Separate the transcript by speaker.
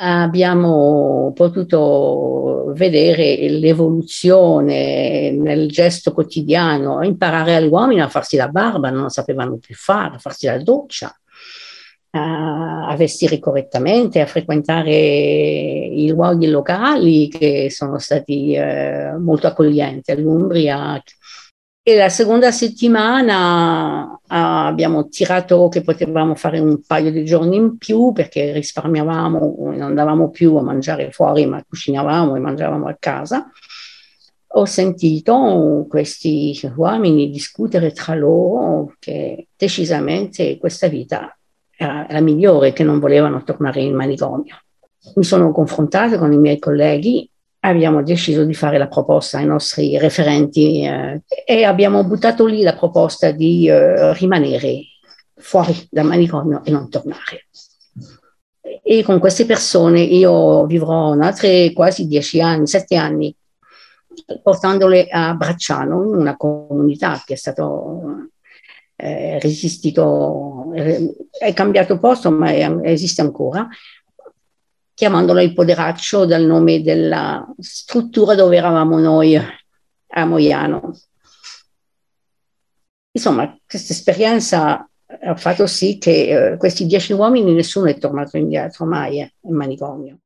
Speaker 1: abbiamo potuto vedere l'evoluzione nel gesto quotidiano, imparare agli uomini a farsi la barba, non sapevano più fare, a farsi la doccia, a, vestire correttamente, a frequentare i luoghi locali che sono stati eh, molto accoglienti all'Umbria. E la seconda settimana abbiamo tirato che potevamo fare un paio di giorni in più perché risparmiavamo, non andavamo più a mangiare fuori, ma cucinavamo e mangiavamo a casa. Ho sentito questi uomini discutere tra loro che decisamente questa vita era la migliore, che non volevano tornare in manicomio. Mi sono confrontata con i miei colleghi abbiamo deciso di fare la proposta ai nostri referenti eh, e abbiamo buttato lì la proposta di eh, rimanere fuori dal manicomio e non tornare. E con queste persone io vivrò altri quasi dieci anni, sette anni, portandole a Bracciano, in una comunità che è stato eh, resistito, è cambiato posto ma è, esiste ancora, chiamandolo il Poderaccio dal nome della struttura dove eravamo noi a Moiano. Insomma, questa esperienza ha fatto sì che eh, questi dieci uomini nessuno è tornato indietro mai eh, in manicomio.